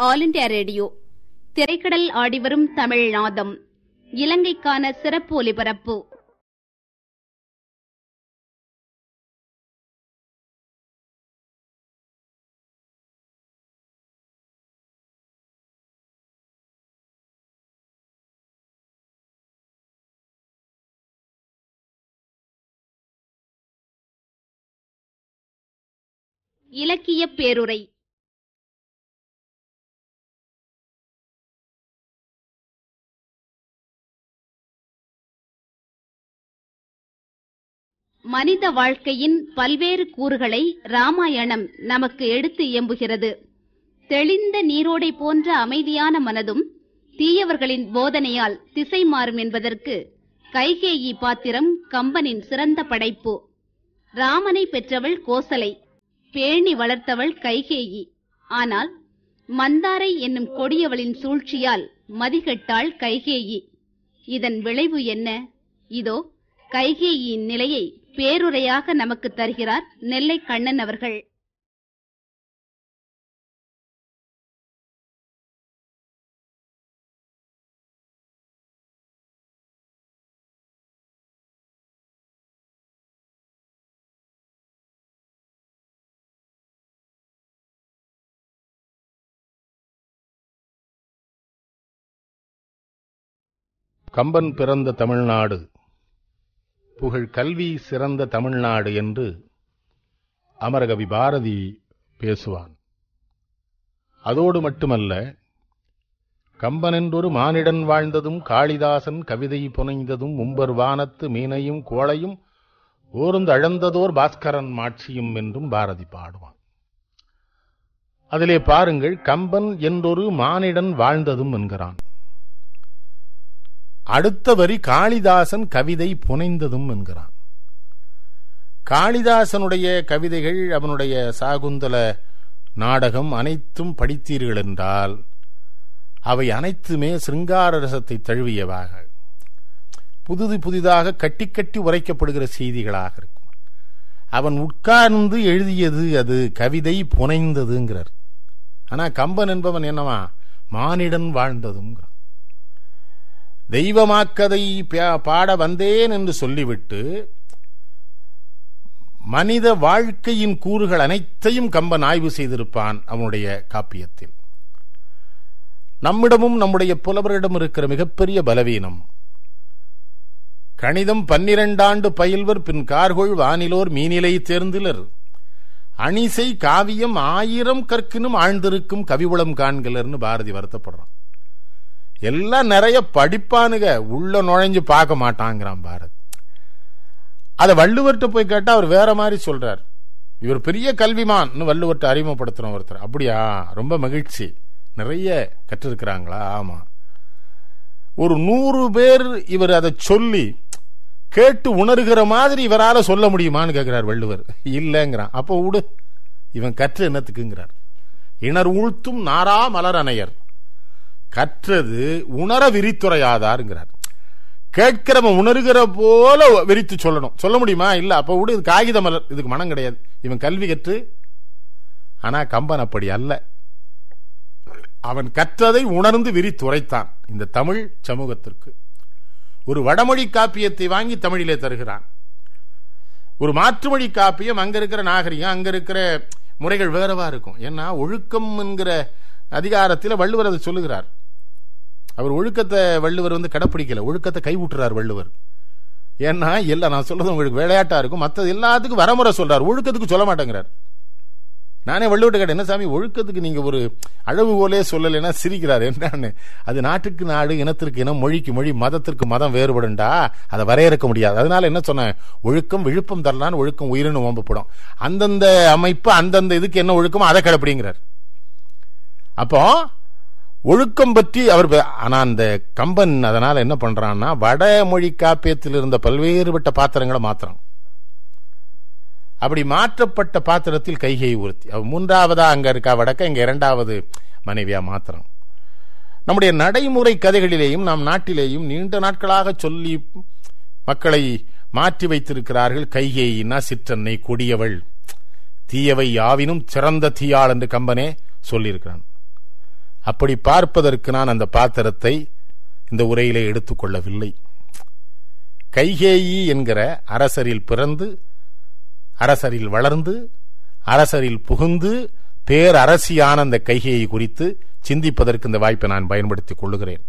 All India Radio. திரைக்கடல் ஆடிவரும் தமிழ் நாதம். இலங்கைக்கான சிறப்பு ஒலிபரப்பு. இலக்கிய பேருரை. மனித வாழ்க்கையின் பல்வேறு கூறுகளை ராமாயணம் நமக்கு எடுத்து இயம்புகிறது. தெளிந்த நீரோடை போன்ற அமைதியான மனதும் தீயவர்களின் போதனையால் திசை மாறும் என்பதற்கு கைகேயி பாத்திரம் கம்பனின் சிறந்த படைப்பு. ராமனை பெற்றவள் கோசலை பேணி வளர்த்தவள் கைகேயி. ஆனால் மந்தாரை என்னும் கொடியவளின் சூழ்ச்சியால் மதிகெட்டாள் கைகேயி. இதன் விளைவு என்ன? இதோ கைகேயின் நிலையை பேருரையாக நமக்கு தருகிறார் நெல்லை கண்ணன் அவர்கள். கம்பன் பிறந்த தமிழ்நாடு. புகழ் கல்வி சிறந்த தமிழ்நாடு என்று அமரகவி பாரதி பேசுவான். அதோடு மட்டுமல்ல கம்பனென்றொரு மானிடன் வாழ்ந்ததும் காளிதாசன் கவிதை புனைந்ததும் மும்பர் வானத்து மீனையும் கோளையும் ஓர்ந்து அழந்ததோர் பாஸ்கரன் மாட்சியும் என்றும் பாரதி பாடுவான். அதிலே பாருங்கள் கம்பன் என்றொரு மானிடன் வாழ்ந்ததும் என்கிறான். அடுத்த வரி காளிதாசன் கவிதை புனைந்ததும் என்கிறான். காளிதாசனுடைய கவிதைகள் அவனுடைய சாகுந்தல நாடகம் அனைத்தும் படித்தீர்கள் என்றால் அவை அனைத்துமே சிங்கார ரசத்தை தழுவியவாக. புதுது புதிதாக கட்டி கட்டி உரைக்கப்படுகிற செய்திகளாக இருக்கும். அவன் உட்கார்ந்து எழுதியது அது கவிதை புனைந்ததுங்கிறார். ஆனா கம்பன் என்பவன் என்னவா? மானிடன் வாழ்ந்ததுங்கிறான். தெய்வமாக்கதை பாட வந்தேன் என்று சொல்லிவிட்டு மனித வாழ்க்கையின் கூறுகள் அனைத்தையும் கம்பன் ஆய்வு செய்திருப்பான் அவனுடைய காப்பியத்தில். நம்மிடமும் நம்முடைய புலவரிடம் இருக்கிற மிகப்பெரிய பலவீனம். கணிதம் பன்னிரண்டாண்டு பயில்வர் பின் கார்கொள் வானிலோர் மீனிலை தேர்ந்திலர். அணிசை காவியம் ஆயிரம் கற்கினும் ஆழ்ந்திருக்கும் கவிவுளம் காண்களர்னு பாரதி வருத்தப்படுறான். எல்லாம் நிறைய படிப்பானுங்க உள்ள நுழைஞ்சு பார்க்க மாட்டாங்கிறான் பாரத். அதை வள்ளுவர்கிட்ட போய் கேட்டால் அவர் வேற மாதிரி சொல்றார். இவர் பெரிய கல்விமான். வள்ளுவர்கிட்ட அறிமுகப்படுத்துறோம் ஒருத்தர். அப்படியா? ரொம்ப மகிழ்ச்சி. நிறைய கற்றிருக்கிறாங்களா? ஆமா. ஒரு நூறு பேர் இவர் அதை சொல்லி கேட்டு உணர்கிற மாதிரி இவரால சொல்ல முடியுமான்னு கேட்கிறார் வள்ளுவர். இல்லைங்கிறான். அப்போ விடு. இவன் கற்று என்னத்துக்குங்கிறார். இணர் உழ்த்தும் நாரா மலர் அணையர் கற்றது உணர விரித்துறையாதாருங்கிறார் கேட்கிறவன் உணர்கிற போல விரித்து சொல்லணும். சொல்ல முடியுமா? இல்ல. அப்ப விடு இது காகித மலர் இதுக்கு மனம் கிடையாது. இவன் கல்வி கற்று ஆனா கம்பன் அப்படி அல்ல. அவன் கற்றதை உணர்ந்து விரித்துரைத்தான். இந்த தமிழ் சமூகத்திற்கு. ஒரு வடமொழி காப்பியத்தை வாங்கி தமிழிலே தருகிறான். ஒரு மாற்றுமொழி காப்பியம் அங்க இருக்கிற நாகரிகம் அங்க இருக்கிற முறைகள் வேறவா இருக்கும். ஏன்னா ஒழுக்கம் என்கிற அதிகாரத்தில் வள்ளுவர் அதை சொல்லுகிறார். அவர் ஒழுக்கத்தை வள்ளுவர் வந்து கடைப்பிடிக்கல. ஒழுக்கத்தை கைவிட்டுறார் வள்ளுவர். ஏன்னா எல்லாம் நான் சொல்றது உங்களுக்கு விளையாட்டா இருக்கும். மற்றது எல்லாத்துக்கும் வரமுறை சொல்றார். ஒழுக்கத்துக்கு சொல்ல மாட்டேங்கிறார். நானே வள்ளுவட்ட கேட்டேன் என்ன சாமி ஒழுக்கத்துக்கு நீங்க ஒரு அளவுகோலே சொல்லலைன்னா சிரிக்கிறார். என்னன்னு? அது நாட்டுக்கு நாடு இனத்திற்கு இனம் மொழிக்கு மொழி மதத்திற்கு மதம் வேறுபடுண்டா? அதை வரையறுக்க முடியாது. அதனால என்ன சொன்னேன்? ஒழுக்கம் விழுப்பம் தரலான்னு ஒழுக்கம் உயிரினு ஓம்பப்படும் அந்தந்த அமைப்பு அந்தந்த இதுக்கு என்ன ஒழுக்கமோ அதை கடைப்பிடிங்கிறார். அப்போ ஒழுக்கம் பற்றி அவர் ஆனா அந்த கம்பன் அதனால என்ன பண்றான்னா வடமொழி காப்பியத்தில் இருந்த பல்வேறுபட்ட பாத்திரங்களை மாத்திரம் அப்படி மாற்றப்பட்ட பாத்திரத்தில் கைகை உறுத்தி மூன்றாவதா அங்க இருக்கா வடக்க இங்க இரண்டாவது மனைவியா மாத்திரம் நம்முடைய நடைமுறை கதைகளிலேயும் நம் நாட்டிலேயும் நீண்ட நாட்களாக சொல்லி மக்களை மாற்றி வைத்திருக்கிறார்கள் கைகேயினா சிற்றன்னை கொடியவள். தீயவை யாவினும் சிறந்த தீயாள் என்று கம்பனே சொல்லியிருக்கிறான். அப்படி பார்ப்பதற்கு நான் அந்த பாத்திரத்தை இந்த உரையிலே எடுத்துக்கொள்ளவில்லை. கைகேயி என்கிற அரசரில் பிறந்து அரசரில் வளர்ந்து அரசரில் புகுந்து பேரரசியான அந்த கைகையை குறித்து சிந்திப்பதற்கு இந்த வாய்ப்பை நான் பயன்படுத்திக் கொள்ளுகிறேன்.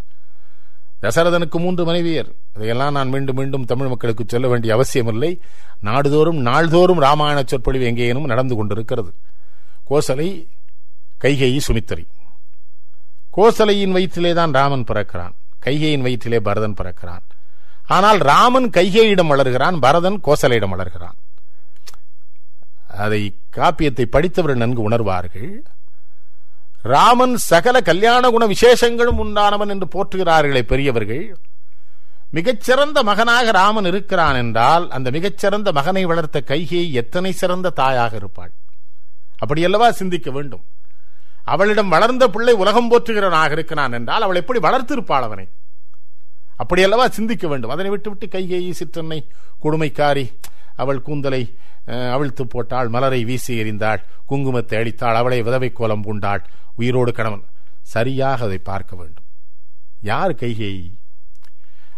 தசரதனுக்கு மூன்று மனைவியர். இதையெல்லாம் நான் மீண்டும் மீண்டும் தமிழ் மக்களுக்கு சொல்ல வேண்டிய அவசியமில்லை. நாடுதோறும் நாள்தோறும் ராமாயண சொற்பொழிவு எங்கேனும் நடந்து கொண்டிருக்கிறது. கோசலை கைகேயி சுமித்திரி. கோசலையின் வயிற்றிலே தான் ராமன் பிறக்கிறான். கைகையின் வயிற்றிலே பரதன் பிறக்கிறான். ஆனால் ராமன் கைகையிடம் வளர்கிறான் பரதன் கோசலையிடம் வளர்கிறான். அதை காப்பியத்தை படித்தவர்கள் நன்கு உணர்வார்கள். ராமன் சகல கல்யாண குண விசேஷங்களும் உண்டானவன் என்று போற்றுகிறார்களே பெரியவர்கள். மிகச்சிறந்த மகனாக ராமன் இருக்கிறான் என்றால் அந்த மிகச்சிறந்த மகனை வளர்த்த கைகை எத்தனை சிறந்த தாயாக இருப்பாள்? அப்படியல்லவா சிந்திக்க வேண்டும். அவளிடம் வளர்ந்த பிள்ளை உலகம் போற்றுகிறவனாக இருக்கிறான் என்றால் அவள் எப்படி வளர்த்திருப்பாள் அவனை? அப்படியல்லவா சிந்திக்க வேண்டும். அதனை விட்டுவிட்டு கைகேயி சிற்றன்னை கொடுமைக்காரி அவள் கூந்தலை அவிழ்த்து போட்டாள் மலரை வீசி எறிந்தாள் குங்குமத்தை அளித்தாள் அவளை விதவை கோலம் பூண்டாள் உயிரோடு கணவன். சரியாக அதை பார்க்க வேண்டும். யார் கைகேயி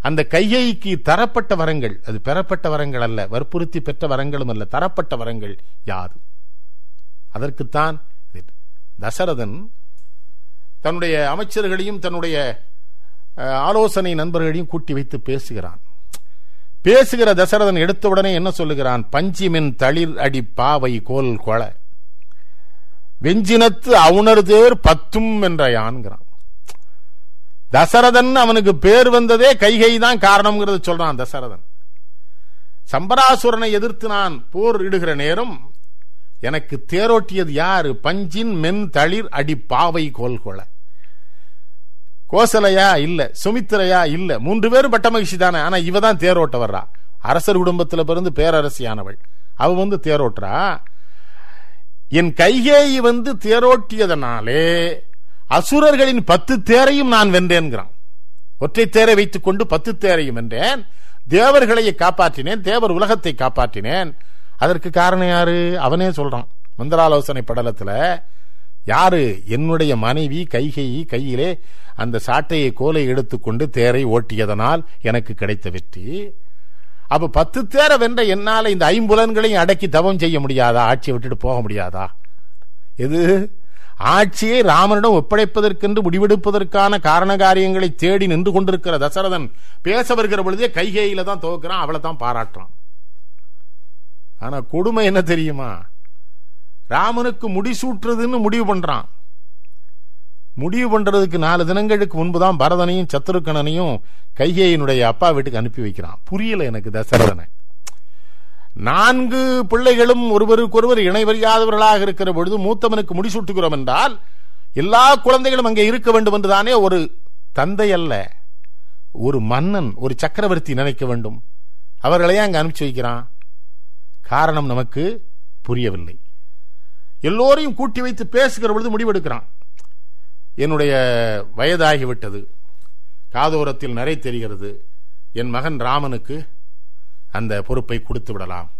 அந்த கையைக்கு தரப்பட்ட வரங்கள் அது பெறப்பட்ட வரங்கள் அல்ல வற்புறுத்தி பெற்ற வரங்களும் அல்ல தரப்பட்ட வரங்கள் யாது? அதற்குத்தான் தசரதன் தன்னுடைய அமைச்சர்களையும் தன்னுடைய ஆலோசனை நண்பர்களையும் கூட்டி வைத்து பேசுகிறான். பேசுகிற தசரதன் எடுத்தவுடனே என்ன சொல்லுகிறான்? பஞ்சிமின் தளிர் அடி பாவை கோல் கொல வெஞ்சினத்து அவுணர் தேர் பத்தும் என்ற யான்கிறான். தசரதன் அவனுக்கு பேர் வந்ததே கைகை தான் காரணம்ங்கிறது சொல்றான் தசரதன். சம்பராசுரனை எதிர்த்து நான் போர் இடுகிற நேரம் எனக்கு தேரோட்டியது யாரு? பஞ்சின் மென் தளிர் அடி பாவை கோல்கொள கோசலையா? இல்ல. சுமித்திரையா? இல்ல. மூன்று பேரும் பட்ட மகிழ்ச்சி தானே. ஆனா இவ தான் தேரோட்ட வர்றா அரசர் குடும்பத்துல பிறந்து பேரரசியானவள். அவ வந்து தேரோட்டுறா என் கைகேயி வந்து தேரோட்டியதனாலே அசுரர்களின் பத்து தேரையும் நான் வென்றேன்கிறான். ஒற்றை தேரை வைத்துக் கொண்டு பத்து தேரையும் வென்றேன். தேவர்களை காப்பாற்றினேன். தேவர் உலகத்தை காப்பாற்றினேன். அதற்கு காரணம் யாரு? அவனே சொல்றான். மந்திராலோசனை படலத்துல யாரு? என்னுடைய மனைவி கைகையை கையிலே அந்த சாட்டையை கோலை எடுத்துக்கொண்டு தேரை ஓட்டியதனால் எனக்கு கிடைத்த வெற்றி. அப்ப பத்து தேர வென்ற என்னால இந்த ஐம்புலன்களையும் அடக்கி தவம் செய்ய முடியாதா? ஆட்சியை விட்டுட்டு போக முடியாதா? எது? ஆட்சியை ராமனிடம் ஒப்படைப்பதற்கென்று முடிவெடுப்பதற்கான காரண காரியங்களை தேடி நின்று கொண்டிருக்கிற தசரதன் பேச வருகிற பொழுதே கைகையில தான் துவக்கிறான் அவளை தான் பாராட்டுறான். ஆனா கொடுமை என்ன தெரியுமா? ராமனுக்கு முடிசூட்டுறதுன்னு முடிவு பண்றான். முடிவு பண்றதுக்கு நாலு தினங்களுக்கு முன்புதான் பரதனையும் சத்ருக்கணனையும் கைகேயினுடைய அப்பா வீட்டுக்கு அனுப்பி வைக்கிறான். புரியல எனக்கு தசரதனை. நான்கு பிள்ளைகளும் ஒருவருக்கொருவர் இணைவறியாதவர்களாக இருக்கிற பொழுது மூத்தவனுக்கு முடிசூட்டுகிறோம் என்றால் எல்லா குழந்தைகளும் அங்கே இருக்க வேண்டும் என்றுதானே ஒரு தந்தை அல்ல ஒரு மன்னன் ஒரு சக்கரவர்த்தி நினைக்க வேண்டும். அவர்களையே அங்கே அனுப்பிச்சு வைக்கிறான். காரணம் நமக்கு புரியவில்லை. எல்லோரையும் கூட்டி வைத்து பேசுகிற பொழுது முடிவெடுக்கிறான். என்னுடைய வயதாகிவிட்டது. காதோரத்தில் நிறை தெரிகிறது. என் மகன் ராமனுக்கு அந்த பொறுப்பை கொடுத்து விடலாம்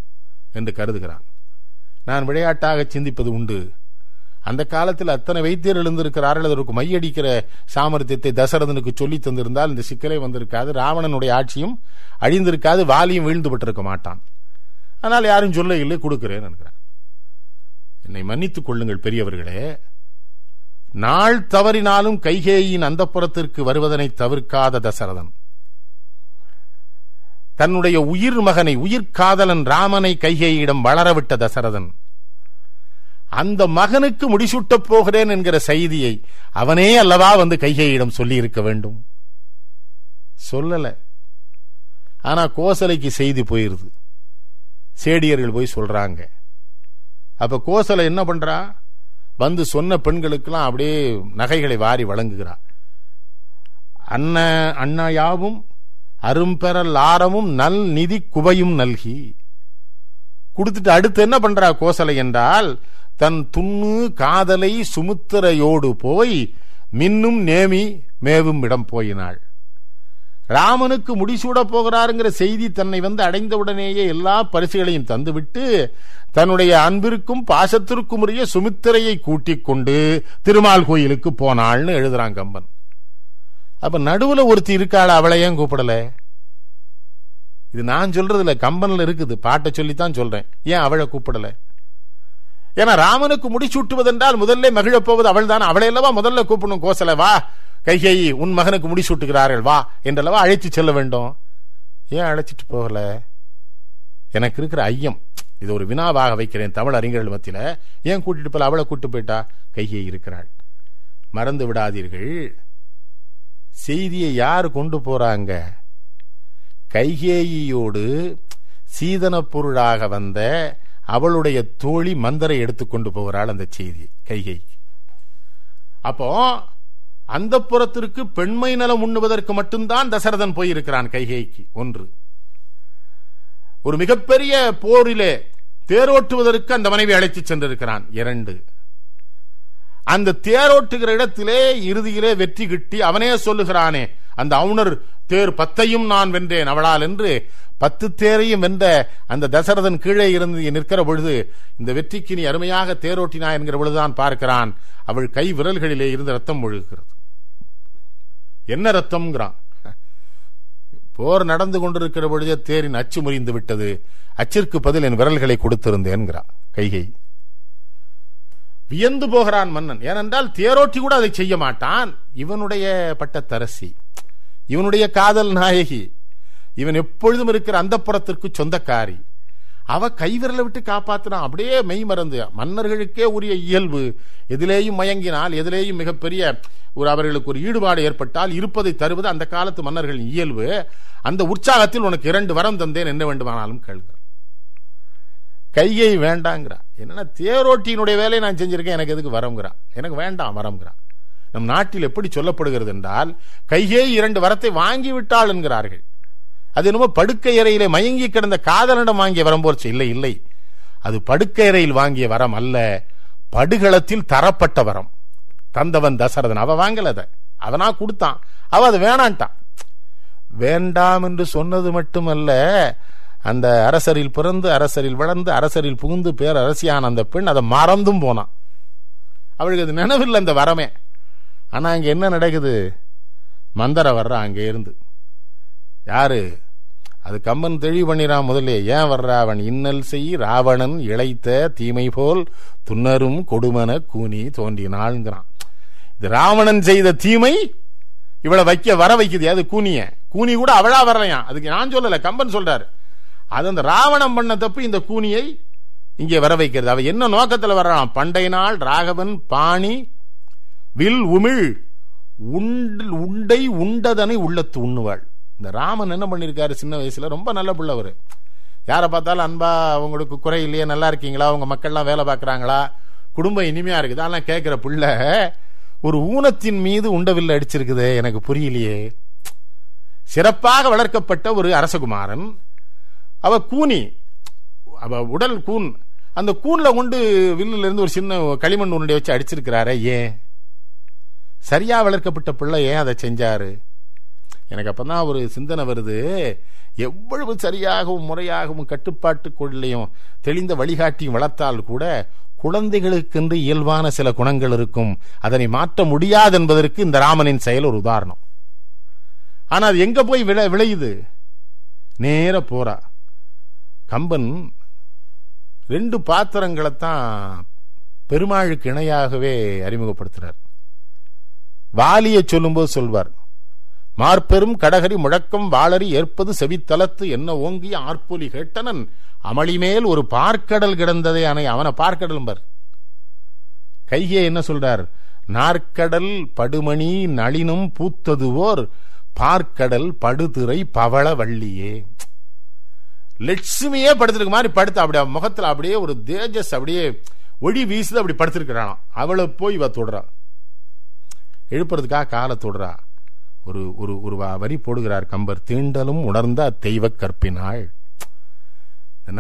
என்று கருதுகிறான். நான் விளையாட்டாக சிந்திப்பது உண்டு. அந்த காலத்தில் அத்தனை வைத்தியர் எழுந்திருக்கிறார்கள் அதற்கு மையடிக்கிற சாமர்த்தியத்தை தசரதனுக்கு சொல்லி தந்திருந்தால் இந்த சிக்கலே வந்திருக்காது. ராவணனுடைய ஆட்சியும் அழிந்திருக்காது. வாலியும் வீழ்ந்துபட்டிருக்க மாட்டான். ஆனால் யாரும் சொல்ல இல்லை கொடுக்கிறேன் என்கிறார் என்னை மன்னித்துக் கொள்ளுங்கள் பெரியவர்களே. நாள் தவறினாலும் கைகேயின் அந்த புறத்திற்கு வருவதனை தவிர்க்காத தசரதன். தன்னுடைய உயிர் மகனை உயிர்காதலன் ராமனை கைகேயிடம் வளரவிட்ட தசரதன். அந்த மகனுக்கு முடிசூட்டப் போகிறேன் என்கிற செய்தியை அவனே அல்லவா வந்து கைகேயிடம் சொல்லி இருக்க வேண்டும்? சொல்லல. ஆனா கோசலைக்கு செய்தி போயிருது. சேடியர்கள் போய் சொல்றாங்க. அப்ப கோசலை என்ன பண்றா? வந்து சொன்ன பெண்களுக்கெல்லாம் அப்படியே நகைகளை வாரி வழங்குகிறா. அன்ன அண்ணாயாவும் அரும்பெறல் ஆரமும் நல் நிதி குவையும் நல்கி. கொடுத்துட்டு அடுத்து என்ன பண்றா கோசலை என்றால் தன் துண்ணு காதலை சுமுத்திரையோடு போய் மின்னும் நேமி மேவும் இடம் போயினாள். ராமனுக்கு முடிசூட போகிறாருங்கிற செய்தி தன்னை வந்து அடைந்தவுடனேயே எல்லா பரிசுகளையும் தந்துவிட்டு தன்னுடைய அன்பிற்கும் பாசத்திற்கும் உரிய சுமித்திரையை கூட்டிக் கொண்டு திருமால் கோயிலுக்கு போனாள்னு எழுதுறான் கம்பன் அப்ப நடுவுல ஒருத்தி இருக்காள்? அவளை ஏன் கூப்பிடல? இது நான் சொல்றதுல கம்பன்ல இருக்குது. பாட்டை சொல்லித்தான் சொல்றேன். ஏன் அவளை கூப்பிடல? ஏன்னா ராமனுக்கு முடிசூட்டுவதென்றால் முதல்ல மகிழப் போவது அவள் தான் அவளை அல்லவா முதல்ல கூப்பிடணும்? கோசல வா. கைகேயி உன் மகனுக்கு முடிசூட்டுகிறார்கள் வா என்றல்லவா அழைத்து செல்ல வேண்டும். ஏன் அழைச்சிட்டு போகல? எனக்கு இருக்கிற ஐயம். இது ஒரு வினாவாக வைக்கிறேன் தமிழ் அறிஞர்கள் மத்தியில். ஏன் கூட்டிட்டு போல? அவளை கூட்டு போயிட்டா? கைகேயி இருக்கிறாள். மறந்து விடாதீர்கள். செய்தியை யார் கொண்டு போறாங்க? கைகேயியோடு சீதன பொருளாக வந்த அவளுடைய தோழி மந்தரை எடுத்துக்கொண்டு போகிறாள் அந்த செய்தி கைகை அப்போ அந்த புறத்திற்கு பெண்மை நலம் உண்ணுவதற்கு மட்டும்தான் தசரதன் போயிருக்கிறான் கைகைக்கு ஒன்று. ஒரு மிகப்பெரிய போரிலே தேரோட்டுவதற்கு அந்த மனைவி அழைத்து சென்றிருக்கிறான். இரண்டு. அந்த தேரோட்டுகிற இடத்திலே இறுதியிலே வெற்றி கிட்டி அவனே சொல்லுகிறானே அந்த அவுணர் தேர் பத்தையும் நான் வென்றேன். அவளால் என்று பத்து தேரையும் வென்ற அந்த தசரதன் கீழே இருந்து நிற்கிற பொழுது இந்த வெற்றிக்கு நீ அருமையாக தேரோட்டினா என்கிற பொழுதுதான் பார்க்கிறான். அவள் கை விரல்களிலே இருந்து ரத்தம் ஒழுகிறது என்ன ரத்தம்ங்கிறான். போர் நடந்து கொண்டிருக்கிற பொழுதே தேரின் அச்சு முறிந்து விட்டது. அச்சிற்கு பதில் என் விரல்களை கொடுத்திருந்தேன்கிறான் கைகை வியந்து போகிறான் மன்னன். ஏனென்றால் தேரோட்டி கூட அதை செய்ய மாட்டான். இவனுடைய பட்டத்தரசி. இவனுடைய காதல் நாயகி. இவன் எப்பொழுதும் இருக்கிற அந்த புறத்திற்கு சொந்தக்காரி. அவ கைவிரலை விட்டு காப்பாத்தினான் அப்படியே மெய் மறந்து மன்னர்களுக்கே உரிய இயல்பு. எதிலேயும் மயங்கினால் எதிலேயும் மிகப்பெரிய ஒரு அவர்களுக்கு ஒரு ஈடுபாடு ஏற்பட்டால் இருப்பதை தருவது அந்த காலத்து மன்னர்களின் இயல்பு. அந்த உற்சாகத்தில் உனக்கு இரண்டு வரம் தந்தேன் என்ன வேண்டுமானாலும் கேள்கிறான் கையை வேண்டாங்கிறா. என்னன்னா தேரோட்டியினுடைய வேலையை நான் செஞ்சிருக்கேன் எனக்கு எதுக்கு வரம்ங்கிறான் எனக்கு வேண்டாம் வரம்ங்கிறான் நம் நாட்டில் எப்படி சொல்லப்படுகிறது என்றால் கையே இரண்டு வரத்தை வாங்கி விட்டாள் என்கிறார்கள். அது என்னமோ படுக்கை அறையிலே மயங்கி கிடந்த காதலிடம் வாங்கிய வரம் போச்சு இல்லை இல்லை. அது படுக்கை அறையில் வாங்கிய வரம் அல்ல படுகளத்தில் தரப்பட்ட வரம். தந்தவன் தசரதன். அவ வாங்கல அதை. அவனா கொடுத்தான். அவ அது வேணான்ட்டான். வேண்டாம் என்று சொன்னது மட்டுமல்ல அந்த அரசரில் பிறந்து அரசரில் வளர்ந்து அரசரில் புகுந்து பேர் அரசியான அந்த பெண் அதை மறந்தும் போனான். அவளுக்கு அது நினைவில்லை அந்த வரமே. ஆனா அங்க என்ன நடக்குது? மந்தர வர்றா அங்கே இருந்து. யாரு? அது கம்பன் தெளிவு பண்ணிறான் முதல்ல ஏன் வர்றா? அவன் இன்னல் செய் ராவணன் இழைத்த தீமை போல் துன்னரும் கொடுமன கூனி தோன்றினாள்ங்கிறான். இது ராவணன் செய்த தீமை இவளை வைக்க வர வைக்குது. அது கூனிய. கூனி கூட அவளா வரலையாம். அதுக்கு நான் சொல்லல கம்பன் சொல்றாரு. அது அந்த ராவணம் பண்ண தப்பு இந்த கூனியை இங்கே வர வைக்கிறது. அவ என்ன நோக்கத்தில் வர்றான்? பண்டை நாள் ராகவன் பாணி வில் உமிழ். உண்டை உண்டதனை உள்ளத்து உண்ணுவாள். இந்த ராமன் என்ன பண்ணியிருக்காரு சின்ன வயசுல ரொம்ப நல்ல பிள்ளவர் யாரை பார்த்தாலும் அன்பா அவங்களுக்கு குறை இல்லையே நல்லா இருக்கீங்களா? அவங்க மக்கள்லாம் வேலை பார்க்குறாங்களா? குடும்பம் இனிமையா இருக்குது. அதெல்லாம் கேட்குற பிள்ளை. ஒரு ஊனத்தின் மீது உண்டவில் அடிச்சிருக்குதே எனக்கு புரியலையே. சிறப்பாக வளர்க்கப்பட்ட ஒரு அரசகுமாரன் அவ கூனி அவ உடல் கூன் அந்த கூன்ல கொண்டு வில்லுல இருந்து ஒரு சின்ன களிமண் உருண்டை வச்சு அடிச்சிருக்கிறாரே ஏன்? சரியா வளர்க்கப்பட்ட பிள்ளை ஏன் அதை செஞ்சாரு? எனக்கு அப்பதான் ஒரு சிந்தனை வருது. எவ்வளவு சரியாகவும் முறையாகவும் கட்டுப்பாட்டுக்குள்ளேயும் தெளிந்த வழிகாட்டியும் வளர்த்தால் கூட குழந்தைகளுக்கென்று இயல்பான சில குணங்கள் இருக்கும். அதனை மாற்ற முடியாது என்பதற்கு இந்த ராமனின் செயல் ஒரு உதாரணம். ஆனா அது எங்க போய் விளை விளையுது? நேர போறா. கம்பன் ரெண்டு பாத்திரங்களை தான் பெருமாளுக்கு இணையாகவே அறிமுகப்படுத்துறார். வாலியை சொல்லும்போது சொல்வார் மார்பெரும் கடகரி முழக்கம் வாளறி ஏற்பது செவித்தலத்து என்ன ஓங்கிய ஆர்ப்பொலி கேட்டனன்? அமளிமேல் ஒரு பார்க்கடல் கிடந்ததே அணை. அவனை பார்க்கடல் பர். கையே என்ன சொல்றார்? நாற்கடல் படுமணி நளினும் பூத்ததுவோர் பார்க்கடல் படுதிரை பவள வள்ளியே. லட்சுமியே படுத்திருக்க மாதிரி படுத்து அப்படியே முகத்துல அப்படியே ஒரு தேஜஸ் அப்படியே ஒளி வீசுது அப்படி படுத்திருக்கிறான் அவளை போய் இவ தொடுறா. எழுப்புறதுக்காக காலை தொடுறா. ஒரு ஒரு ஒரு வரி போடுகிறார் கம்பர். தீண்டலும் உணர்ந்த அத்தெய்வ கற்பினாள்.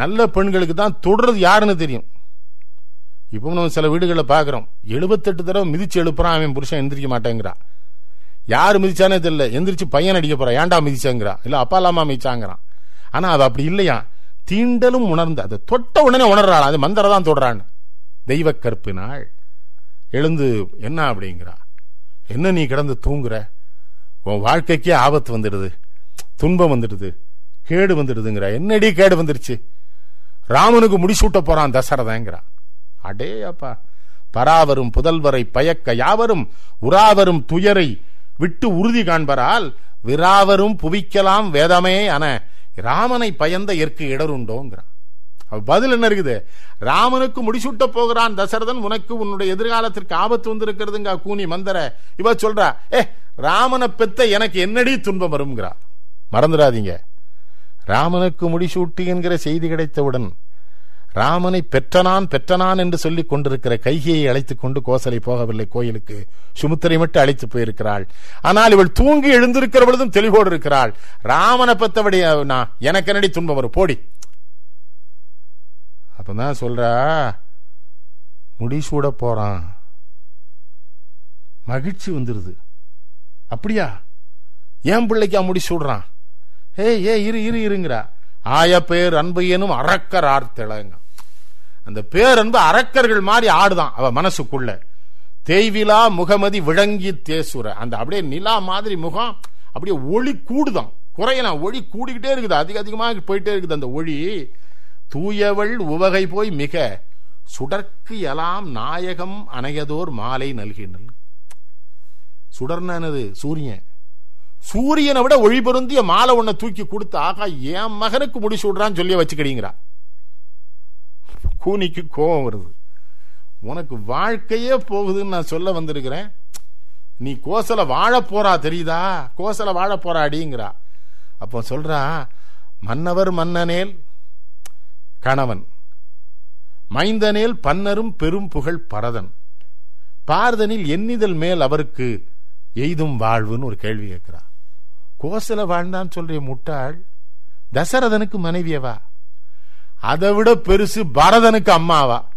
நல்ல பெண்களுக்கு தான் தொடுறது யாருன்னு தெரியும். இப்போ நம்ம சில வீடுகளில் பார்க்குறோம் எழுபத்தெட்டு தடவை மிதிச்சு எழுப்புறான் அவன் புருஷன் எந்திரிக்க மாட்டேங்கிறா. யார் மிதிச்சானே தெரியல. எந்திரிச்சு பையன் அடிக்க போறான் ஏன்டா மிதிச்சாங்கிறா? இல்லை அப்பா இல்லாமா மிதிச்சாங்கிறான். ஆனால் அது அப்படி இல்லையா? தீண்டலும் உணர்ந்து அதை தொட்ட உடனே உணர்றாள் அது மந்திர தான் தொடுறான்னு. தெய்வ கற்பினாள். எழுந்து என்ன அப்படிங்கிறா? என்ன நீ கிடந்து தூங்குற? உன் வாழ்க்கைக்கே ஆபத்து வந்துடுது. துன்பம் வந்துடுது. கேடு வந்துடுதுங்கிற. என்னடி கேடு வந்துருச்சு? ராமனுக்கு முடிசூட்ட போறான் தசரதங்கிறா. அடே அப்பா பராவரும் புதல்வரை பயக்க யாவரும் உறாவரும் துயரை விட்டு உறுதி காண்பரால் விராவரும் புவிக்கலாம் வேதமே அன ராமனை பயந்த எற்கு இடருண்டோங்கிறான் பதில் என்ன இருக்குது? ராமனுக்கு முடிசூட்ட போகிறான் தசரதன். உனக்கு உன்னுடைய எதிர்காலத்திற்கு ஆபத்து வந்திருக்கிறதுங்க கூனி மந்தர. இவ சொல்றா ஏ ராமனை பெத்த எனக்கு என்னடி துன்பம் வருங்கிறா மறந்துடாதீங்க. ராமனுக்கு முடிசூட்டி என்கிற செய்தி கிடைத்தவுடன் ராமனை பெற்றனான் பெற்றனான் என்று சொல்லிக் கொண்டிருக்கிற கைகையை அழைத்துக் கொண்டு கோசலை போகவில்லை. கோயிலுக்கு சுமுத்திரை மட்டும் அழைத்து போயிருக்கிறாள். ஆனால் இவள் தூங்கி எழுந்திருக்கிற பொழுதும் தெளிவோடு இருக்கிறாள். ராமனை பெத்தபடி நான் எனக்கு என்னடி துன்பம் வரும்? போடி. அப்பதான் சொல்றா முடிசூட போறான். மகிழ்ச்சி வந்துருது. அப்படியா? ஏன் பிள்ளைக்கா முடிசூடுறான் ஏய் ஏ இரு இரு இருங்கிறா ஆய பேர் அன்பு எனும் அறக்கர் ஆர்த்தளங்க அந்த பேரன்பு அரக்கர்கள் மாதிரி ஆடுதான் அவ மனசுக்குள்ள. தேய்விலா முகமதி விளங்கி தேசுர அந்த அப்படியே நிலா மாதிரி முகம் அப்படியே ஒளி கூடுதான். குறையலாம் ஒளி கூடிக்கிட்டே இருக்குது. அதிக அதிகமாக போயிட்டே இருக்குது அந்த ஒளி. தூயவள் உவகை போய் மிக. சுடற்கு எலாம் நாயகம் அணையதோர் மாலை நல்கினல். சுடர்னது சூரியன். சூரியனை விட ஒளி பொருந்திய மாலை ஒன்ன தூக்கி கொடுத்து ஆகா என் மகனுக்கு முடிச்சு விடுறான்னு சொல்லி வச்சுக்கிட்டீங்கிறா. கூனிக்கு கோபம் வருது. உனக்கு வாழ்க்கையே போகுதுன்னு நான் சொல்ல வந்திருக்கிறேன். நீ கோசல வாழ போறா தெரியுதா? கோசல வாழ போறா அடிங்கிறா. அப்போ சொல்றா மன்னவர் மன்னனேல் கணவன் மைந்தனேல் பன்னரும் பெரும் புகழ் பரதன். பார்தனில் எண்ணிதல் மேல் அவருக்கு எய்தும் வாழ்வுன்னு ஒரு கேள்வி கேட்கிறா. கோசல வாழ்ந்தான்னு சொல்றிய முட்டாள் தசரதனுக்கு மனைவியவா? அதை விட பெருசு பரதனுக்கு அம்மாவா?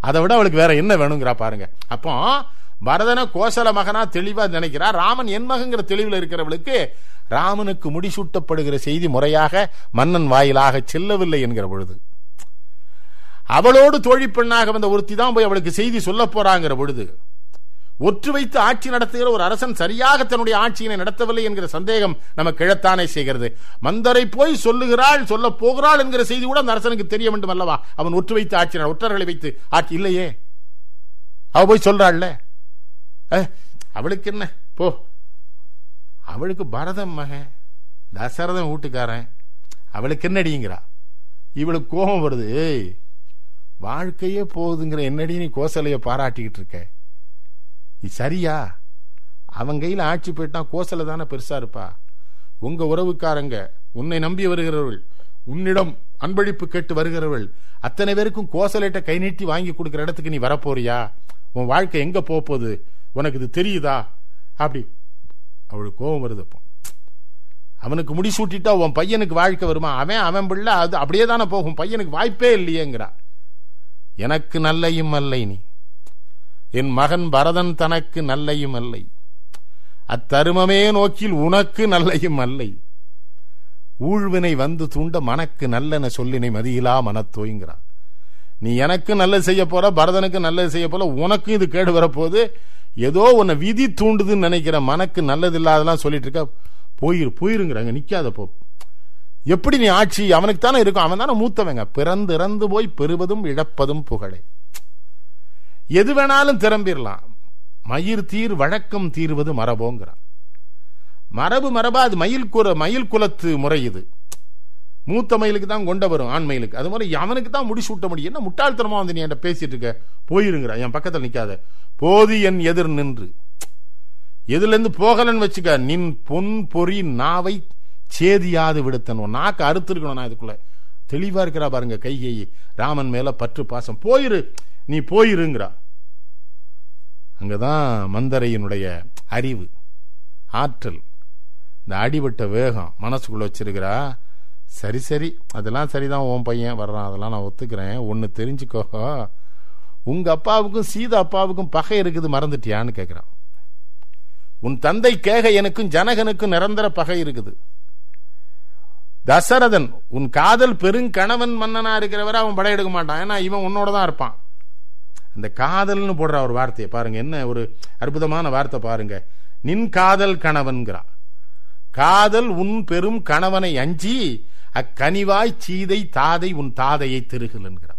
அதை விட அவளுக்கு வேற என்ன வேணுங்கிறா பாருங்க. அப்போ பரதன கோசல மகனா தெளிவா நினைக்கிறா. ராமன் என் மகங்கிற தெளிவில் இருக்கிறவளுக்கு ராமனுக்கு முடிசூட்டப்படுகிற செய்தி முறையாக மன்னன் வாயிலாக செல்லவில்லை என்கிற பொழுது. அவளோடு தோழி பெண்ணாக வந்த ஒருத்தி தான் போய் அவளுக்கு செய்தி சொல்ல போறாங்கிற பொழுது ஒற்று வைத்து ஆட்சி நடத்துகிற ஒரு அரசன் சரியாக தன்னுடைய ஆட்சியினை நடத்தவில்லை என்கிற சந்தேகம் நமக்கு கிழத்தானே செய்கிறது. மந்தரை போய் சொல்லுகிறாள் சொல்ல போகிறாள் என்கிற செய்தி கூட அந்த அரசனுக்கு தெரிய வேண்டும் அல்லவா? அவன் ஒற்று வைத்து ஆட்சி ஒற்றர்களை வைத்து ஆட்சி இல்லையே? அவ போய் சொல்றாள்ல? அவளுக்கு என்ன? போ. அவளுக்கு பரதம் மகன் தசரதன் வீட்டுக்காரன். அவளுக்கு என்னடிங்கிறா இவளுக்கு கோபம் வருது. வாழ்க்கையே போகுதுங்கிற என்னடி நீ கோசலைய பாராட்டிக்கிட்டு இருக்க? நீ சரியா? அவன் கையில் ஆட்சி போயிட்டான் கோசல தானே பெருசா இருப்பா. உங்க உறவுக்காரங்க உன்னை நம்பி வருகிறவர்கள் உன்னிடம் அன்பளிப்பு கேட்டு வருகிறவர்கள் அத்தனை பேருக்கும் கோசலேட்ட கை நீட்டி வாங்கி கொடுக்கிற இடத்துக்கு நீ வரப்போறியா? உன் வாழ்க்கை எங்க போகுது? உனக்கு இது தெரியுதா? அப்படி அவளுக்கு கோபம் வருது அப்போ. அவனுக்கு முடிசூட்டிட்டா உன் பையனுக்கு வாழ்க்கை வருமா? அவன் அவன் பிள்ளை அது அப்படியே தானே போகும். பையனுக்கு வாய்ப்பே இல்லையேங்கிறா. எனக்கு நல்லையும் அல்லை நீ என் மகன் பரதன் தனக்கு நல்லையும் அல்லை. அத்தருமமே நோக்கில் உனக்கு நல்லையும் அல்லை. ஊழ்வினை வந்து தூண்ட மனக்கு நல்லென சொல்லினை மதியிலா மனத்தோய்ங்கிறான் நீ எனக்கு நல்லது செய்ய போற பரதனுக்கு நல்லது செய்ய போல உனக்கும் இது கேடு வரப்போகுது. ஏதோ உன்னை விதி தூண்டுதுன்னு நினைக்கிற மனக்கு நல்லது இல்லாதெல்லாம் சொல்லிட்டு இருக்க போயிரு போயிருங்கிறாங்க நிக்காத போ. எப்படி நீ ஆட்சி அவனுக்கு தானே இருக்கும் அவன் தானே மூத்தவங்க. பிறந்து இறந்து போய் பெறுவதும் இழப்பதும் புகழே. எது வேணாலும் திறம்பிடலாம் மயிர் தீர் வழக்கம் தீர்வது மரபோங்கிறான். மரபு மரபா அது மயில் குல மயில் குலத்து முறை இது. மூத்த மயிலுக்கு தான் கொண்ட வரும் ஆண் மயிலுக்கு. அது மாதிரி அவனுக்கு தான் முடிசூட்ட முடியும். என்ன முட்டாள்தனமா வந்து நீ என்கிட்ட பேசிட்டு இருக்க? போயிருங்கிற என் பக்கத்தில் நிற்காத போது என் எதிர் நின்று. எதுலேருந்து போகலன்னு வச்சுக்க நின் பொன் பொறி நாவை சேதியாது விடுத்தனும் நாக்கு அறுத்துருக்கணும் நான் இதுக்குள்ள. தெளிவா இருக்கிறா பாருங்க கையை ராமன் மேல பற்று பாசம். போயிரு. நீ போயிருங்கிறா. அங்கதான் மந்தரையினுடைய அறிவு ஆற்றல் இந்த அடிபட்ட வேகம் மனசுக்குள்ள வச்சிருக்கிறா. சரி சரி அதெல்லாம் சரிதான் உன் பையன் வர்றான் அதெல்லாம் நான் ஒத்துக்கிறேன். ஒன்னு தெரிஞ்சுக்கோ. உங்க அப்பாவுக்கும் சீதா அப்பாவுக்கும் பகை இருக்குது மறந்துட்டியான்னு கேட்கிறான் உன் தந்தை கேக எனக்கும் ஜனகனுக்கும் நிரந்தர பகை இருக்குது. தசரதன் உன் காதல் பெருங்கணவன் மன்னனா இருக்கிறவரை அவன் படையெடுக்க மாட்டான். ஏன்னா இவன் உன்னோட தான் இருப்பான். இந்த காதல்னு போடுற ஒரு வார்த்தையை பாருங்க என்ன ஒரு அற்புதமான வார்த்தை பாருங்க. நின் காதல் கணவன்கிறான் காதல் உன் பெரும் கணவனை அஞ்சி அக்கனிவாய் சீதை தாதை உன் தாதையை திருகுல்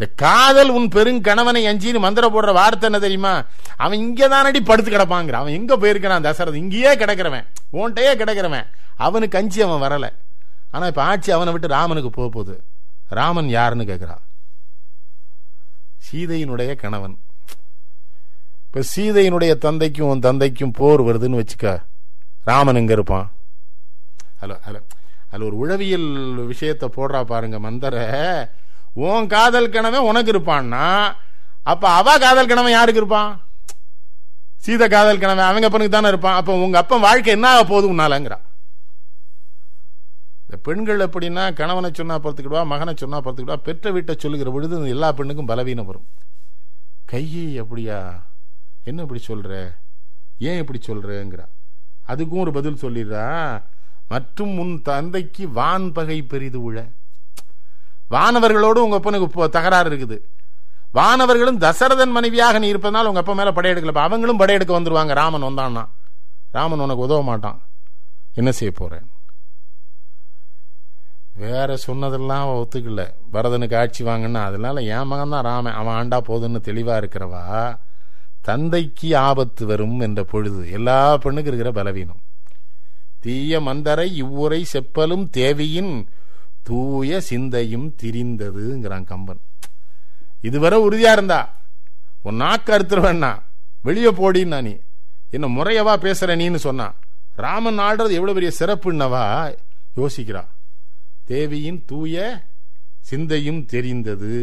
இந்த காதல் உன் பெருங்கணவனை அஞ்சின்னு மந்திர போடுற வார்த்தை என்ன தெரியுமா? அவன் இங்கே தானடி படுத்து கிடப்பாங்கிற அவன் எங்க போயிருக்கிறான்? தசரதன் இங்கேயே கிடக்கிறவன். ஓன்ட்டையே கிடக்கிறவன். அவனுக்கு அஞ்சி அவன் வரல. ஆனா இப்ப ஆட்சி அவனை விட்டு ராமனுக்கு போக போகுது. ராமன் யாருன்னு கேட்கிறான் சீதையினுடைய கணவன். இப்ப சீதையினுடைய தந்தைக்கும் உன் தந்தைக்கும் போர் வருதுன்னு வச்சுக்க. ராமன் எங்க இருப்பான்? ஹலோ ஹலோ அதில் ஒரு உளவியல் விஷயத்தை போடுறா பாருங்க மந்தர. உன் காதல் கணவன் உனக்கு இருப்பான்னா அப்ப அவ காதல் கணவன் யாருக்கு இருப்பான்? சீத காதல் கணவன் அவங்க அப்பனுக்கு தானே இருப்பான். அப்ப உங்க அப்பன் வாழ்க்கை என்ன ஆக போகுது உன்னாலங்கிறான் இந்த பெண்கள் எப்படின்னா கணவனை சொன்னா பார்த்துக்கிடுவா மகனை சொன்னா பார்த்துக்கிடுவா பெற்ற வீட்டை சொல்லுகிற பொழுது எல்லா பெண்ணுக்கும் பலவீனம் வரும். கையை அப்படியா என்ன இப்படி சொல்ற? ஏன் இப்படி சொல்றங்கிறா. அதுக்கும் ஒரு பதில் சொல்லிடுறா. மற்றும் உன் தந்தைக்கு வான் பகை பெரிது உழ. வானவர்களோடு உங்க அப்பனுக்கு தகராறு இருக்குது. வானவர்களும் தசரதன் மனைவியாக நீ இருப்பதனால உங்க அப்பா மேல படையெடுக்கல அவங்களும் படையெடுக்க வந்துருவாங்க. ராமன் வந்தான்னா. ராமன் உனக்கு உதவ மாட்டான். என்ன செய்ய போறேன்? வேற சொன்னதெல்லாம் ஒத்துக்கல. பரதனுக்கு ஆட்சி வாங்கினா அதனால என் மகன் தான் ராமன் அவன் ஆண்டா போதுன்னு தெளிவா இருக்கிறவா? தந்தைக்கு ஆபத்து வரும் என்ற பொழுது எல்லா பெண்ணுக்கு இருக்கிற பலவீனம். தீய மந்தரை இவ்வுரை செப்பலும் தேவியின் தூய சிந்தையும் திரிந்ததுங்கிறான் கம்பன். இதுவரை உறுதியா இருந்தா? உன் நாக்கு அறுத்துருவேன்னா வெளியே போடின்னா நீ. என்ன முறையவா பேசுற நீன்னு சொன்னா. ராமன் ஆடுறது எவ்வளவு பெரிய சிறப்புன்னவா யோசிக்கிறான் தேவியின் தூய சிந்தையும் தெரிந்தது.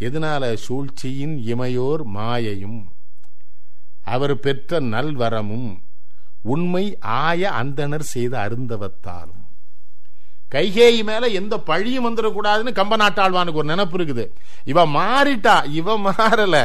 எதனால சூழ்ச்சியின் இமையோர் மாயையும்? அவர் பெற்ற நல்வரமும் உண்மை ஆய அந்தனர் செய்த அருந்தவத்தாலும். கைகேயி மேல எந்த பழியும் வந்துடக்கூடாதுன்னு கம்ப நாட்டாழ்வானுக்கு ஒரு நினப்பு இருக்குது. இவ மாறிட்டா இவ மாறல.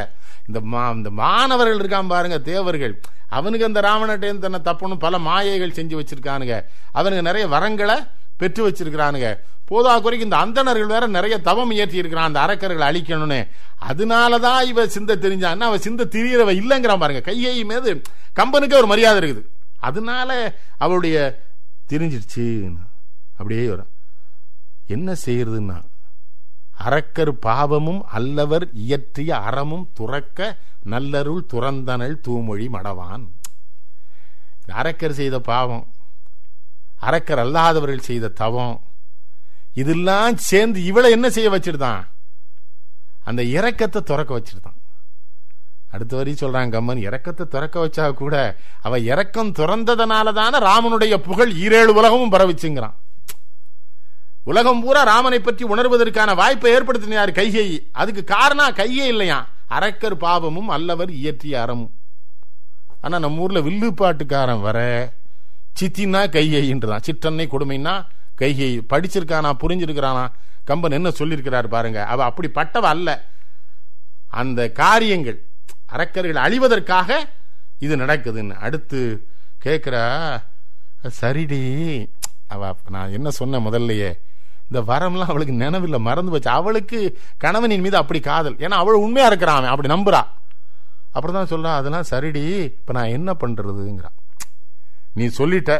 இந்த இந்த மாணவர்கள் இருக்கான் பாருங்க தேவர்கள். அவனுக்கு அந்த ராவணட்டேன் தன்னை தப்புன்னு பல மாயைகள் செஞ்சு வச்சிருக்கானுங்க. அவனுக்கு நிறைய வரங்களை பெற்று வச்சிருக்கிறானுங்க. போதா குறைக்கு இந்த அந்தணர்கள் வேற நிறைய தவம் இயற்றி இருக்கிறான் அந்த அரக்கர்களை அழிக்கணும்னு. அதனாலதான் இவ சிந்த தெரிஞ்சான்னா அவ சிந்த திரியறவ இல்லைங்கிறான் பாருங்க. கையை மீது கம்பனுக்கே ஒரு மரியாதை இருக்குது. அதனால அவளுடைய தெரிஞ்சிருச்சு. அப்படியே வரும். என்ன செய்யறதுன்னா அரக்கர் பாவமும் அல்லவர் இயற்றிய அறமும் துறக்க நல்லருள் துறந்தனள் தூமொழி மடவான். அரக்கர் செய்த பாவம் அரக்கர் அல்லாதவர்கள் செய்த தவம். இதெல்லாம் சேர்ந்து இவளை என்ன செய்ய வச்சிருந்தான்? அந்த இறக்கத்தை துறக்க வச்சிருந்தான். அடுத்த வரையும் சொல்றான் கம்மன் இறக்கத்தை துறக்க வச்சா கூட அவ இறக்கம் துறந்ததுனால தானே ராமனுடைய புகழ் ஈரேழு உலகமும் பரவிச்சுங்கிறான். உலகம் பூரா ராமனை பற்றி உணர்வதற்கான வாய்ப்பை ஏற்படுத்தினார் கைகை. அதுக்கு காரணம் கையே இல்லையா? அரக்கர் பாவமும் அல்லவர் இயற்றிய அறமும். ஆனா நம்ம ஊர்ல வில்லு பாட்டுக்காரன் வர சித்தின்னா கையைன்றதான் சிற்றன்னை கொடுமைன்னா கைகை. படிச்சிருக்கானா புரிஞ்சிருக்கிறானா? கம்பன் என்ன சொல்லியிருக்கிறார் பாருங்க. அவ அப்படி பட்டவ அல்ல. அந்த காரியங்கள் அரக்கர்கள் அழிவதற்காக இது நடக்குதுன்னு. அடுத்து கேட்குறா சரிடி. அவ நான் என்ன சொன்னேன் முதல்லையே இந்த வரம்லாம் அவளுக்கு நினைவில்லை மறந்து போச்சு. அவளுக்கு கணவனின் மீது அப்படி காதல். ஏன்னா அவள் உண்மையாக இருக்கிறான் அப்படி நம்புறா. அப்புறம் தான் சொல்கிறான் அதெல்லாம் சரிடி. இப்போ நான் என்ன பண்ணுறதுங்கிறான் நீ சொல்லிட்ட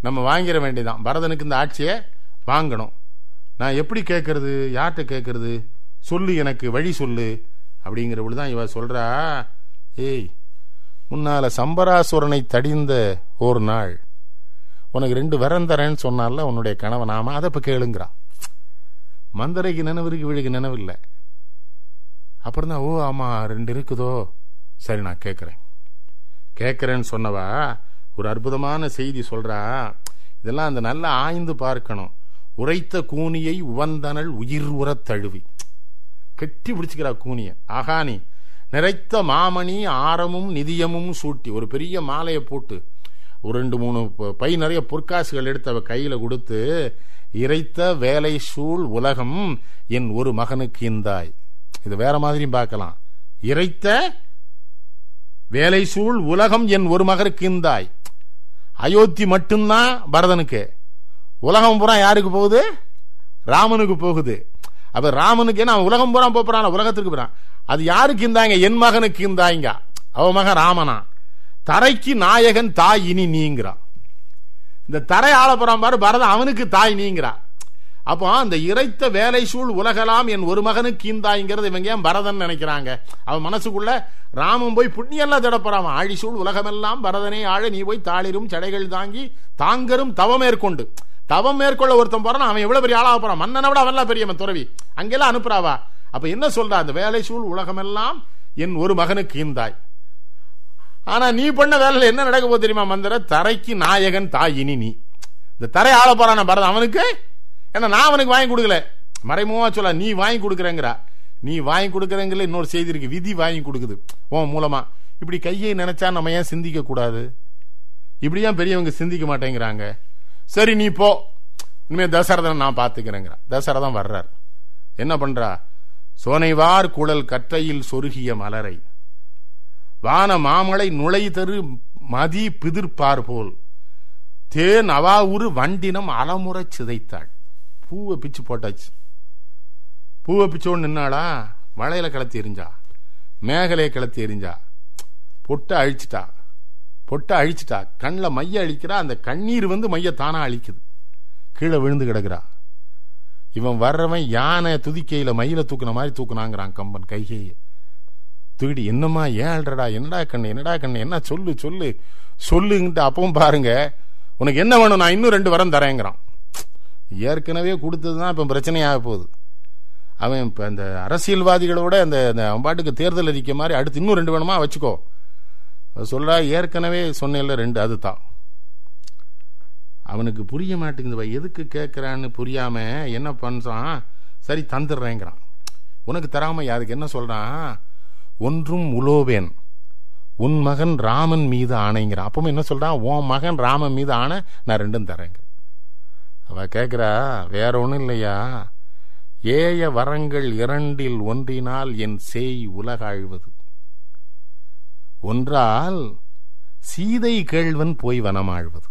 நம்ம வாங்கிட வேண்டியதான் பரதனுக்கு இந்த ஆட்சியை வாங்கணும். நான் எப்படி கேட்கறது? யார்கிட்ட கேட்கறது? சொல்லு எனக்கு வழி சொல்லு. அப்படிங்கிற தான் இவ சொல்றா ஏய் முன்னால சம்பராசுரனை தடிந்த ஒரு நாள் உனக்கு ரெண்டு வரம் தரேன்னு சொன்னால உன்னுடைய கணவன்? ஆமா அதை இப்போ கேளுங்கிறான். மந்தரைக்கு நினைவு இருக்கு வீடுக்கு நினைவு இல்லை அப்புறம் தான் ஓ ஆமா ரெண்டு இருக்குதோ. சரி நான் கேட்குறேன். கேட்குறேன்னு சொன்னவா ஒரு அற்புதமான செய்தி சொல்றா இதெல்லாம் அந்த நல்லா ஆய்ந்து பார்க்கணும். உரைத்த கூனியை உவந்தனல் உயிர் உரத் தழுவி. கெட்டி பிடிச்சுக்கிறா கூனிய. ஆகாணி நிறைத்த மாமணி ஆரமும் நிதியமும் சூட்டி ஒரு பெரிய மாலையை போட்டு ஒரு ரெண்டு மூணு பை நிறைய பொற்காசுகள் எடுத்து அவ கையில கொடுத்து இறைத்த வேலை சூழ் உலகம் என் ஒரு மகனுக்கு இந்தாய். இது வேற மாதிரியும் பார்க்கலாம். இறைத்த வேலை சூழ் உலகம் என் ஒரு மகனுக்கு இந்தாய். அயோத்தி மட்டும்தான் பரதனுக்கு. உலகம் பூரா யாருக்கு போகுது? ராமனுக்கு போகுது. அப்ப ராமனுக்கு என்ன அவன் உலகம் பூரா போறான் உலகத்திற்கு போறான். அது யாருக்கு இருந்தாங்க? என் மகனுக்கு இருந்தாங்க அவ மகன் ராமனா. தரைக்கு நாயகன் தாய் இனி நீங்கிறான். இந்த தரை ஆள போறான் பாரு பரதன் அவனுக்கு தாய் நீங்கிறான். அப்போ அந்த இறைத்த வேலை சூழ் உலகலாம் என் ஒரு மகனுக்கு கீந்தாய்ங்கிறது இவங்க ஏன் பரதன் நினைக்கிறாங்க? அவன் மனசுக்குள்ள ராமன் போய் புண்ணியெல்லாம் திடப்பறான் ஆழி சூழ் உலகமெல்லாம் பரதனை ஆழ நீ போய் தாளிரும் சடைகள் தாங்கி தாங்கரும் தவம் மேற்கொண்டு. தவம் மேற்கொள்ள ஒருத்தன் போறான் அவன் எவ்வளவு பெரிய ஆளாக போறான்? மன்னனை விட அவன்லாம் பெரியவன் துறவி. அங்கெல்லாம் அனுப்புறாவா? அப்ப என்ன சொல்றா? அந்த வேலை சூழ் உலகமெல்லாம் என் ஒரு மகனுக்கு கீந்தாய். ஆனா நீ பண்ண வேலையில் என்ன நடக்க போது தெரியுமா மந்திர? தரைக்கு நாயகன் தாயினி நீ. இந்த தரை ஆள போறான பரதன் அவனுக்கு? ஏன்னா நான் அவனுக்கு வாங்கி கொடுக்கல. மறைமுகமா சொல்ல நீ வாங்கி கொடுக்குறேங்கிறா. நீ வாங்கி கொடுக்குறேங்கிற இன்னொரு செய்தி இருக்கு. விதி வாங்கி கொடுக்குது. உன் மூலமா. இப்படி கையை நினைச்சா நம்ம ஏன் சிந்திக்க கூடாது? இப்படியா பெரியவங்க சிந்திக்க மாட்டேங்கிறாங்க? சரி நீ போ. இனிமே தசரதன் நான் பாத்துக்கிறேங்கிற தசரதன் வர்றார். என்ன பண்றா? சோனைவார் குழல் கற்றையில் சொருகிய மலரை. வான மாமலை நுழை தரு மதி பிதிர்ப்பார் போல். தேன் அவாவுரு வண்டினம் அலமுறை சிதைத்தாள். பூவை பிச்சு போட்டாச்சு. பூவை பிச்சோன்னு நின்னாளா? மழையில கிளத்தி எரிஞ்சா மேகலையை கிளத்தி எரிஞ்சா பொட்டை அழிச்சிட்டா. பொட்டை அழிச்சிட்டா. கண்ணில் மைய அழிக்கிறா. அந்த கண்ணீர் வந்து மைய தானா அழிக்குது. கீழே விழுந்து கிடக்குறா. இவன் வர்றவன் யானை துதிக்கையில மயில தூக்குன மாதிரி தூக்குனாங்கிறான் கம்பன் கைகையை. தூக்கிட்டு என்னம்மா ஏன் அல்றடா என்னடா கண்ணு? என்னடா கண்ணு? என்ன சொல்லு சொல்லு? சொல்லுங்கிட்டு அப்பவும் பாருங்க. உனக்கு என்ன வேணும்? நான் இன்னும் ரெண்டு வரம் தரேங்கிறான். ஏற்கனவே கொடுத்தது தான் இப்போ பிரச்சனையாக போகுது. அவன் இப்போ இந்த அரசியல்வாதிகளோட அந்த அந்த அவன் பாட்டுக்கு தேர்தல் அறிக்கை மாதிரி அடுத்து இன்னும் ரெண்டு வேணுமா வச்சுக்கோ. சொல்கிறா ஏற்கனவே சொன்னேன்ல ரெண்டு அதுதான். அவனுக்கு புரிய மாட்டேங்குது எதுக்கு கேட்குறான்னு புரியாமல் என்ன பண்ணுறான் சரி தந்துடுறேங்கிறான். உனக்கு தராமல் யாருக்கு என்ன சொல்கிறான் ஒன்றும் உலோவேன் உன் மகன் ராமன் மீது ஆணைங்கிறான். அப்பவும் என்ன சொல்கிறான் உன் மகன் ராமன் மீது ஆணை நான் ரெண்டும் தரேங்க அவ கேக்குறா வேற ஒன்றும் இல்லையா? ஏய வரங்கள் இரண்டில் ஒன்றினால் என் சேய் உலகாழ்வது. ஒன்றால் சீதை கேழ்வன் போய் வனமாழ்வது.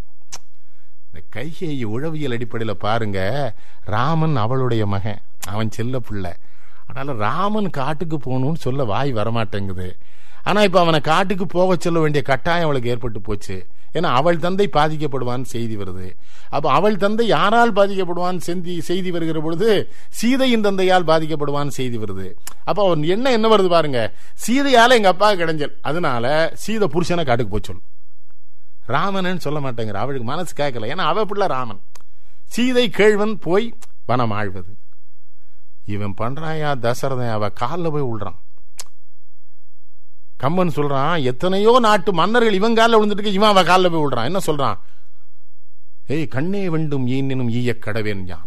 இந்த கைகை உழவியல் அடிப்படையில் பாருங்க ராமன் அவளுடைய மகன் அவன் செல்ல பிள்ளை. அதனால ராமன் காட்டுக்கு போகணும்னு சொல்ல வாய் வரமாட்டேங்குது. ஆனால் இப்போ அவனை காட்டுக்கு போக சொல்ல வேண்டிய கட்டாயம் அவளுக்கு ஏற்பட்டு போச்சு. ஏன்னா அவள் தந்தை பாதிக்கப்படுவான் செய்தி வருது. அப்ப அவள் தந்தை யாரால் பாதிக்கப்படுவான் செந்தி செய்தி வருகிற பொழுது சீதையின் தந்தையால் பாதிக்கப்படுவான் செய்தி வருது. அப்ப அவன் என்ன என்ன வருது பாருங்க. சீதையால எங்க அப்பா கிடைஞ்சல். அதனால சீதை புருஷனை காட்டுக்கு போச்சொல் ராமனன்னு சொல்ல மாட்டேங்கிற அவளுக்கு மனசு கேட்கல. ஏன்னா அவ பிள்ளை ராமன். சீதை கேழ்வன் போய் வனம் ஆழ்வது இவன் பண்றாயா தசரதன்? அவ காலில் போய் விழுறான் கம்பன் சொல்றான் எத்தனையோ நாட்டு மன்னர்கள் இவன் காலில் விழுந்துட்டு இவன் அவ காலில் போய் விடுறான் என்ன சொல்றான்? ஏய் கண்ணே வேண்டும் ஈனினும் ஈய கடவேன் யான்.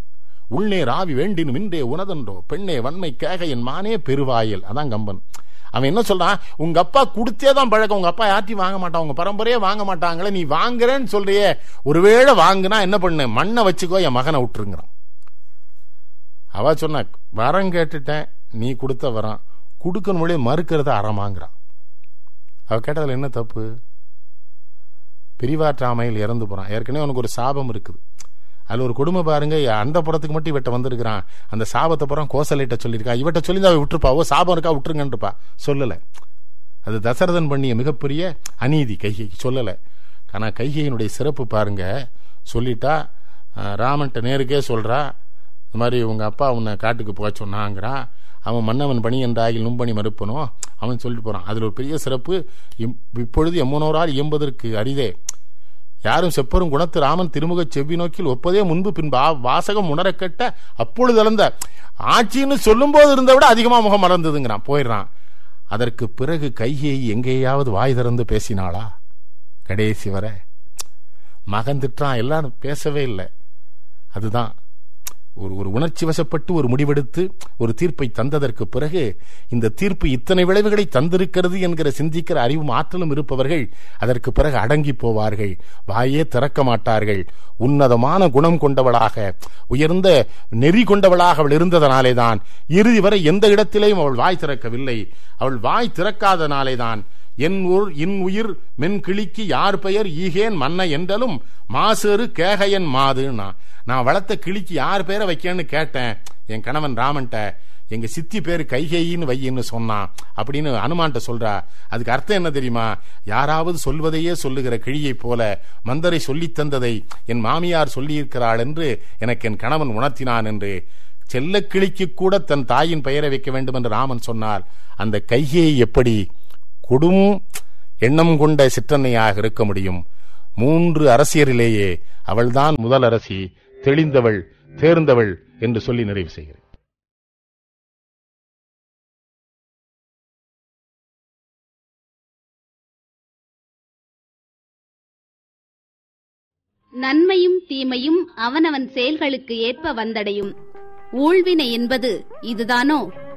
உள்ளே ராவி வேண்டினும் இன்றே உனதன்றோ. பெண்ணே வன்மை கேக என் மானே பெருவாயல். அதான் கம்பன். அவன் என்ன சொல்றான்? உங்க அப்பா கொடுத்தே தான் பழக்கம். உங்க அப்பா யார்ட்டையும் வாங்க மாட்டான். உங்க பரம்பரையே வாங்க மாட்டாங்களே. நீ வாங்குறேன்னு சொல்றியே. ஒருவேளை வாங்குனா என்ன பண்ணு? மண்ணை வச்சுக்கோ என் மகனை விட்டுருங்கிறான். அவ சொன்ன வரம் கேட்டுட்டேன். நீ கொடுத்த வரம். கொடுக்கணும் மறுக்கிறத அறமாங்கிறான். அவ கேட்டதில் என்ன தப்பு? பிரிவாற்றாமையில் இறந்து போறான். ஏற்கனவே அவனுக்கு ஒரு சாபம் இருக்குது. அதுல ஒரு கொடுமை பாருங்க அந்த புறத்துக்கு மட்டும் இவட்ட வந்திருக்கிறான். அந்த சாபத்தை புறம் கோசலைட்ட சொல்லியிருக்கா. இவட்ட சொல்லி அவ விட்டுருப்பா. ஓ சாபம் இருக்கா விட்டுருங்கன்றப்பா. சொல்லல. அது தசரதன் பண்ணிய மிகப்பெரிய அநீதி கைகைக்கு சொல்லல. ஆனா கைகையினுடைய சிறப்பு பாருங்க. சொல்லிட்டா ராமன்ட்ட நேருக்கே சொல்றா. இந்த மாதிரி உங்க அப்பா உன்னை காட்டுக்கு போக சொன்னாங்கிறான் அவன் மன்னவன் பணி என்றாகில் நும்பணி மறுப்பனோ? அவன் சொல்லிட்டு போறான் அதில் ஒரு பெரிய சிறப்பு இப்பொழுது எம்மனோரால் இயம்பதற்கு அரிதே. யாரும் செப்பரும் குணத்து ராமன் திருமுக செவ்வி நோக்கில் ஒப்பதே முன்பு பின்பு. வாசகம் உணர கட்ட அப்பொழுது இழந்த ஆட்சின்னு சொல்லும் போது இருந்த விட அதிகமாக முகம் மறந்ததுங்கிறான் போயிடுறான். அதற்கு பிறகு கையை எங்கேயாவது வாய் திறந்து பேசினாளா? கடைசி வர. மகன் திட்டான் எல்லாரும் பேசவே இல்லை. அதுதான். ஒரு ஒரு உணர்ச்சி வசப்பட்டு ஒரு முடிவெடுத்து ஒரு தீர்ப்பை தந்ததற்கு பிறகு இந்த தீர்ப்பு இத்தனை விளைவுகளை தந்திருக்கிறது என்கிற சிந்திக்கிற அறிவும் ஆற்றலும் இருப்பவர்கள் அதற்கு பிறகு அடங்கி போவார்கள். வாயே திறக்க மாட்டார்கள். உன்னதமான குணம் கொண்டவளாக உயர்ந்த நெறி கொண்டவளாக அவள் இருந்ததனாலேதான் இறுதி வரை எந்த இடத்திலேயும் அவள் வாய் திறக்கவில்லை. அவள் வாய் திறக்காதனாலேதான் என் ஊர் இன் உயிர் மென்கிளிக்கு யார் பெயர்? ஈகேன் மன்ன என்றலும் மாசேறு கேகையன் மாதுன்னா நான் வளர்த்த கிளிக்கு யார் பேரை வைக்கேன்னு கேட்டேன். என் கணவன் ராமன்ட்ட எங்க சித்தி பேர் கைகேயின்னு வையின்னு சொன்னான் அப்படின்னு அனுமான்ட்ட சொல்றா. அதுக்கு அர்த்தம் என்ன தெரியுமா? யாராவது சொல்வதையே சொல்லுகிற கிழியைப் போல மந்தரை சொல்லித் தந்ததை என் மாமியார் சொல்லியிருக்கிறாள் என்று எனக்கு என் கணவன் உணர்த்தினான் என்று செல்ல கிளிக்கு கூட தன் தாயின் பெயரை வைக்க வேண்டும் என்று ராமன் சொன்னால் அந்த கைகேயை எப்படி? கொடும் எண்ணம் கொண்ட சிற்றன்னையாக இருக்க முடியும். மூன்று அரசியரிலேயே அவள்தான் முதல் அரசி தெளிந்தவள் தேர்ந்தவள் என்று சொல்லி நிறைவு செய்கிறேன். நன்மையும் தீமையும் அவனவன் செயல்களுக்கு ஏற்ப வந்தடையும். ஊழ்வினை என்பது இதுதானோ?